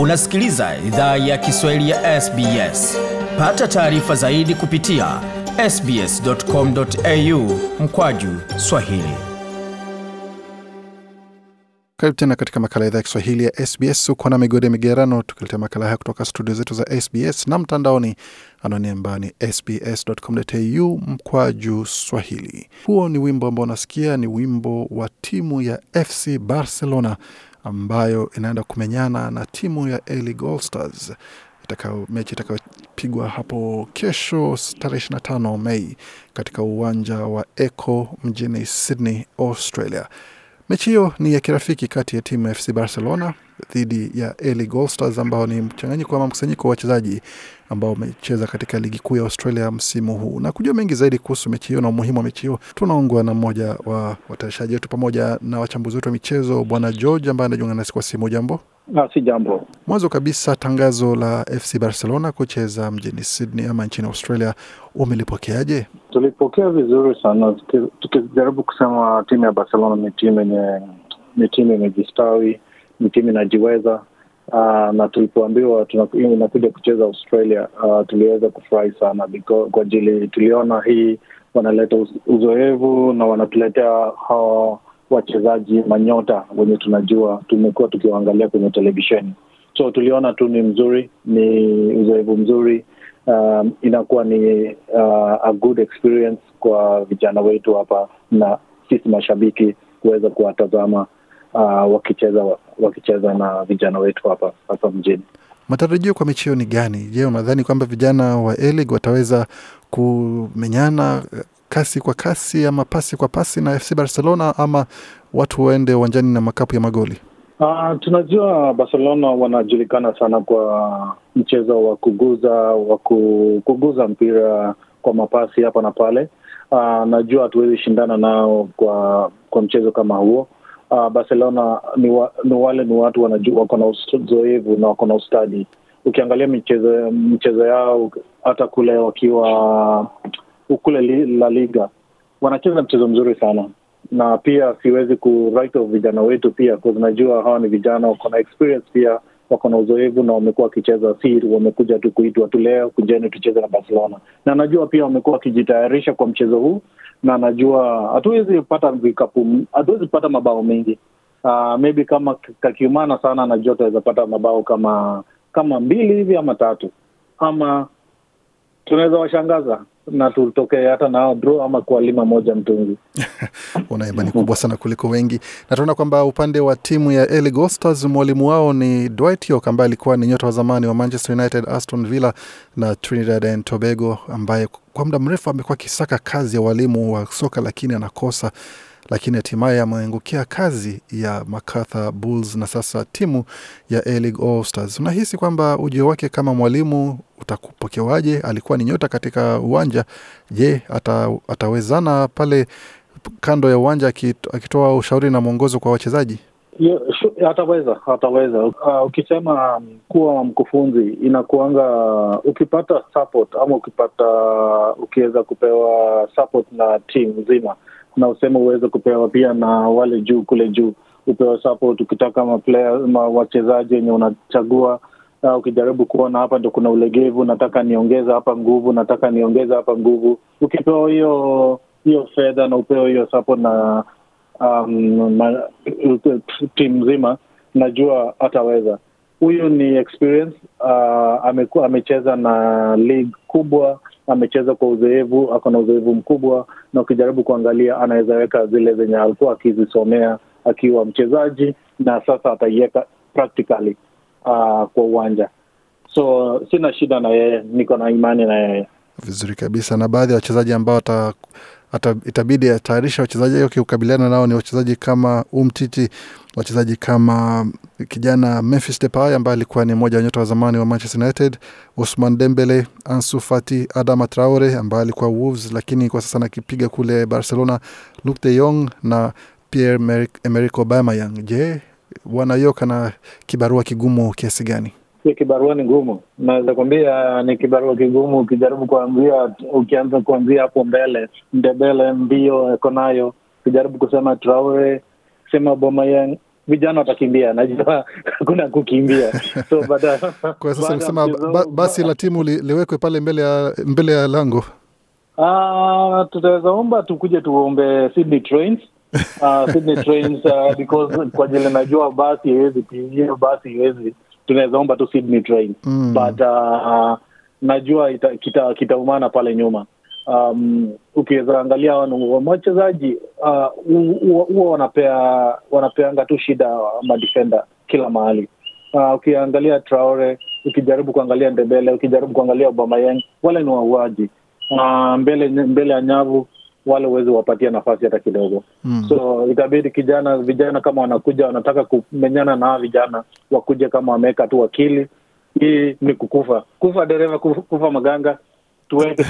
Unasikiliza idhaa ya Kiswahili ya SBS. Pata taarifa zaidi kupitia sbs.com.au mkwaju swahili. Karibu tena katika makala idhaa ya Kiswahili ya SBS. Uko na migode migerano, tukiletea makala haya kutoka studio zetu za SBS na mtandaoni, anwani ambayo ni sbs.com.au mkwaju swahili. Huo ni wimbo ambao unasikia, ni wimbo wa timu ya FC Barcelona ambayo inaenda kumenyana na timu ya Eli itakao mechi itakayopigwa hapo kesho tarehe 25 Mei katika uwanja wa Echo mjini Sydney, Australia. Mechi hiyo ni ya kirafiki kati ya timu ya FC Barcelona dhidi ya Eli Stars ambao ni mchanganyiko ama mkusanyiko wa wachezaji ambao wamecheza katika ligi kuu ya Australia msimu huu. Na kujua mengi zaidi kuhusu mechi hiyo na umuhimu wa mechi hiyo, tunaungwa na mmoja wa watayarishaji wetu pamoja na wachambuzi wetu wa michezo, Bwana George ambaye anajiunga nasi kwa simu. Jambo. Na, si jambo. Mwanzo kabisa, tangazo la FC Barcelona kucheza mjini Sydney ama nchini Australia umelipokeaje? Tulipokea vizuri sana, tukijaribu kusema timu ya Barcelona ni timu yenye ni timu imejistawi, ni timu inajiweza. Uh, na tulipoambiwa inakuja kucheza Australia uh, tuliweza kufurahi sana kwa ajili tuliona hii wanaleta uzoevu na wanatuletea hawa wachezaji manyota wenye tunajua tumekuwa tukiwaangalia kwenye televisheni so tuliona tu ni mzuri ni uzoevu mzuri um, inakuwa ni uh, a good experience kwa vijana wetu hapa na sisi mashabiki kuweza kuwatazama uh, wakicheza wakicheza na vijana wetu hapa hapa mjini Matarajio kwa mechi hiyo ni gani? Je, unadhani kwamba vijana wa A-League wataweza kumenyana eh, kasi kwa kasi ama pasi kwa pasi na FC Barcelona ama watu waende uwanjani na makapu ya magoli? Uh, tunajua Barcelona wanajulikana sana kwa mchezo wa kuguza wa kuguza mpira kwa mapasi hapa na pale. Uh, najua hatuwezi shindana nao kwa kwa mchezo kama huo. Uh, Barcelona ni, wa, ni wale ni watu wako na uzoevu na wako na ustadi. Ukiangalia michezo michezo yao hata kule wakiwa kule La Liga wanacheza mchezo mzuri sana na pia siwezi ku vijana wetu pia najua hawa ni vijana wako na experience pia wako na uzoefu na wamekuwa wakicheza siri, wamekuja tu kuitwa tu leo kujeni tucheze na Barcelona. Na najua pia wamekuwa wakijitayarisha kwa mchezo huu na najua hatuwezi pata vikapu hatuwezi pata mabao mengi. Uh, maybe kama kakiumana sana najua tunaweza pata mabao kama kama mbili hivi ama tatu. Ama tunaweza washangaza na tutokee hata nao draw ama kualima moja mtungi Una imani kubwa sana kuliko wengi, na tunaona kwamba upande wa timu ya LA Stars mwalimu wao ni Dwight York ambaye alikuwa ni nyota wa zamani wa Manchester United, Aston Villa na Trinidad and Tobago, ambaye kwa muda mrefu amekuwa akisaka kazi ya walimu wa soka lakini anakosa lakini hatimaye ameangukia kazi ya Macarthur Bulls na sasa timu ya A-League All Stars. Unahisi kwamba ujio wake kama mwalimu utakupokewaje? Alikuwa ni nyota katika uwanja. Je, ata, atawezana pale kando ya uwanja akitoa ushauri na mwongozo kwa wachezaji? hataweza hataweza ataweza ataweza. Uh, ukisema um, kuwa mkufunzi inakuanga ukipata support ama ukipata ukiweza kupewa support na timu nzima, na useme uweze kupewa pia na wale juu kule juu, upewa support ukitaka wachezaji wenye unachagua uh, ukijaribu kuona hapa ndo kuna ulegevu, nataka niongeza hapa nguvu, nataka niongeza hapa nguvu, ukipewa hiyo hiyo fedha na upewe hiyo support na um, ma, timu nzima najua ataweza. Huyu ni experience uh, ameku, amecheza na league kubwa, amecheza kwa uzoevu, ako na uzoevu mkubwa, na ukijaribu kuangalia anaweza weka zile zenye alikuwa akizisomea akiwa mchezaji, na sasa ataiweka practically uh, kwa uwanja. So sina shida na yeye, niko na imani na yeye. Vizuri kabisa. Na baadhi ya wachezaji ambao ata, itabidi atayarisha wachezaji wake kukabiliana nao ni wachezaji kama Umtiti, wachezaji kama kijana Memphis Depay ambaye alikuwa ni mmoja wa nyota wa zamani wa Manchester United, Ousmane Dembele, Ansu Fati, Adama Traore ambaye alikuwa Wolves lakini kwa sasa anakipiga kule Barcelona, Luke de Jong na Pierre Emerick Aubameyang. Je, bwana na kibarua kigumu kiasi gani? Hiyo kibarua ni ngumu, naweza kuambia ni kibarua kigumu. Ukijaribu kuanzia, ukianza kuanzia hapo mbele, Ndebele mbio eko nayo, ukijaribu kusema Traore, sema Aubameyang, vijana watakimbia najua hakuna kukimbia so baada Kwa sasa nisema ba, basi la timu li, liwekwe pale mbele ya mbele ya lango. Uh, tutaweza omba tukuje tuombe Sydney Trains uh, Sydney Trains uh, because kwa jile najua basi iwezi hiyo basi iwezi tunaweza omba tu Sydney train. Mm. but uh, najua kitaumana kita- pale nyuma. Um, ukiweza angalia wachezaji huwa uh, hu- hu- huwa wanapea wanapeanga tu shida madefenda kila mahali. Uh, ukiangalia Traore ukijaribu kuangalia Ndebele ukijaribu kuangalia Aubameyang wale ni wauaji. Uh, mbele mbele ya nyavu wale huwezi wapatia nafasi hata kidogo. Mm. so itabidi kijana vijana kama wanakuja wanataka kumenyana na hawa vijana wakuje kama wameweka tu akili hii ni kukufa. Kufa dereva kufa, kufa maganga tuweke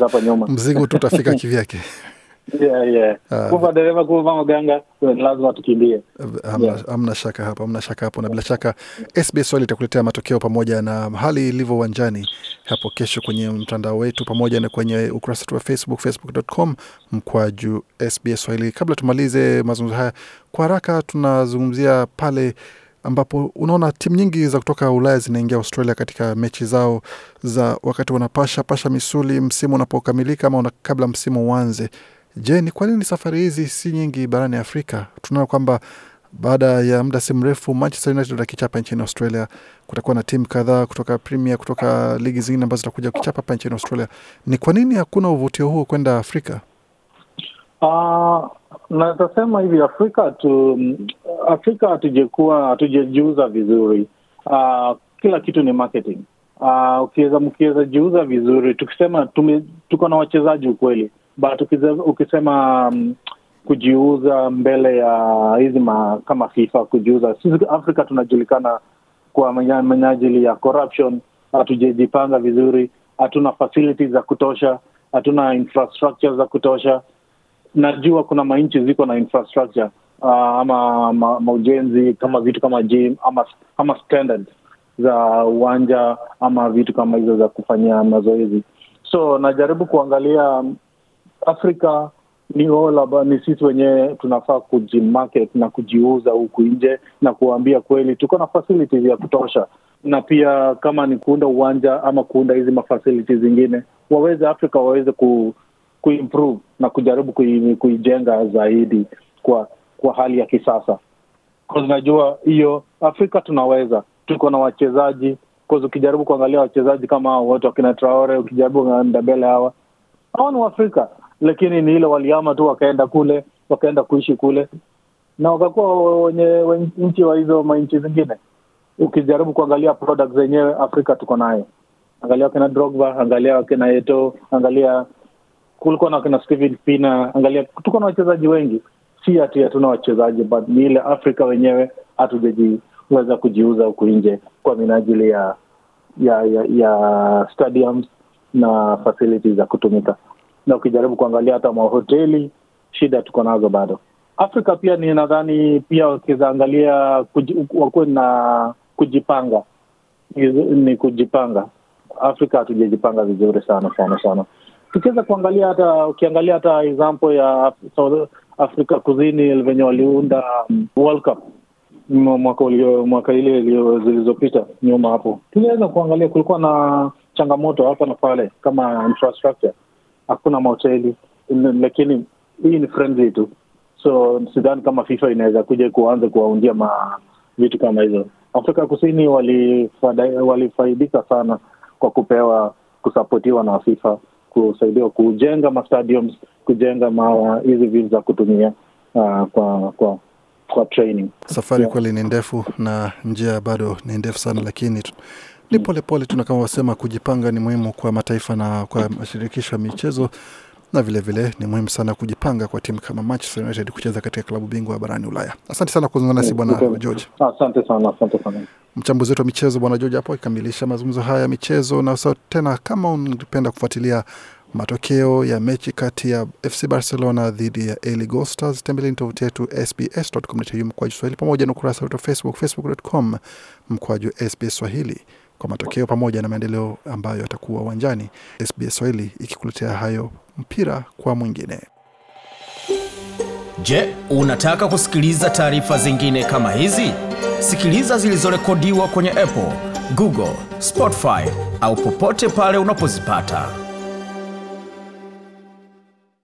hapa nyuma. Mzigo tu utafika kivyake. yeah, yeah. Ah. kufa dereva kufa maganga lazima tukimbie Hamna, Yeah. hamna shaka hapo, hamna shaka hapo, na bila shaka SBS Swahili itakuletea matokeo pamoja na hali ilivyo uwanjani hapo kesho kwenye mtandao wetu pamoja na kwenye ukurasa wetu wa Facebook, facebook.com mkwaju SBS Swahili. Kabla tumalize mazungumzo haya kwa haraka, tunazungumzia pale ambapo unaona timu nyingi za kutoka Ulaya zinaingia Australia katika mechi zao za wakati wanapasha pasha misuli msimu unapokamilika ama una, kabla msimu uanze. Je, ni kwa nini safari hizi si nyingi barani Afrika? Tunaona kwamba baada ya muda si mrefu Manchester United watakichapa nchini Australia. Kutakuwa na timu kadhaa kutoka Premier, kutoka ligi zingine ambazo zitakuja kuchapa hapa nchini Australia. Ni kwa nini hakuna uvutio huo kwenda Afrika? Uh, natasema hivi Afrika tu Afrika hatujekuwa hatujajiuza vizuri. Uh, kila kitu ni marketing. Uh, ukiweza mkiweza jiuza vizuri, tukisema tume, tuko na wachezaji ukweli, but ukisema um, kujiuza mbele ya hizi kama FIFA kujiuza, sisi Afrika tunajulikana kwa menya- ya corruption, hatujajipanga vizuri, hatuna facilities za kutosha, hatuna infrastructure za kutosha. Najua kuna manchi ziko na infrastructure uh, ama ma, maujenzi kama vitu kama gym ama ama standard za uwanja ama vitu kama hizo za kufanyia mazoezi. So najaribu kuangalia afrika ni laba ni sisi wenyewe tunafaa kujimarket na kujiuza huku nje na kuwaambia kweli tuko na facilities ya kutosha. Na pia kama ni kuunda uwanja ama kuunda hizi mafacilities zingine waweze afrika waweze ku kuimprove na kujaribu kui, kuijenga zaidi kwa kwa hali ya kisasa. Najua hiyo afrika tunaweza tuko na wachezaji. Ukijaribu kuangalia wachezaji kama hao wote wakina traore ukijaribu mbele hawa hawa ni waafrika lakini ni ile waliama tu wakaenda kule wakaenda kuishi kule. Na wakakuwa wenye nchi wa hizo manchi zingine. Ukijaribu kuangalia product zenyewe afrika tuko nayo. Angalia wakina drogba angalia wakina eto angalia kulikuwa na wakina steven pina angalia tuko na wachezaji wengi. Si ati hatuna wachezaji but ni ile afrika wenyewe hatujajiweza kujiuza huku nje kwa minajili ya ya ya, ya stadiums na facilities za kutumika na ukijaribu kuangalia hata mahoteli shida tuko nazo bado. Afrika pia ni nadhani pia wakizaangalia wakuwe na kujipanga. Ni, kujipanga. Afrika hatujajipanga vizuri sana sana sana. Tukiweza kuangalia hata ukiangalia hata example ya South afrika kusini venye waliunda um, world cup mwaka ulio mwaka ile zilizopita nyuma hapo. Tuliweza kuangalia kulikuwa na changamoto hapa na pale kama infrastructure hakuna mahoteli lakini hii ni friendly tu. So sidhani kama fifa inaweza kuja kuanza kuwaundia ma vitu kama hizo. Afrika kusini walifaidika walifaidika sana kwa kupewa kusapotiwa na fifa kusaidiwa kujenga mastadiums kujenga hizi vitu za kutumia uh, kwa kwa kwa training. Safari Yeah. kweli ni ndefu na njia bado ni ndefu sana, lakini ni polepole tu, na kama wasema, kujipanga ni muhimu kwa mataifa na kwa mashirikisho ya michezo, na vilevile vile, ni muhimu sana kujipanga kwa timu kama Manchester United kucheza katika klabu bingwa barani Ulaya. Asante sana kuzungumza nasi Bwana George. asante sana asante sana mchambuzi wetu wa michezo bwana George hapo akikamilisha mazungumzo haya ya michezo. Na sasa tena, kama ungependa kufuatilia matokeo ya mechi kati ya FC Barcelona dhidi ya AL Ghost Stars, tembeleni tovuti yetu sbs.com.au mkwaju Swahili pamoja na ukurasa wetu wa Facebook, facebook.com mkwaju SBS Swahili kwa matokeo pamoja na maendeleo ambayo yatakuwa uwanjani. SBS Swahili ikikuletea hayo mpira kwa mwingine. Je, unataka kusikiliza taarifa zingine kama hizi? Sikiliza zilizorekodiwa kwenye Apple, Google, Spotify au popote pale unapozipata.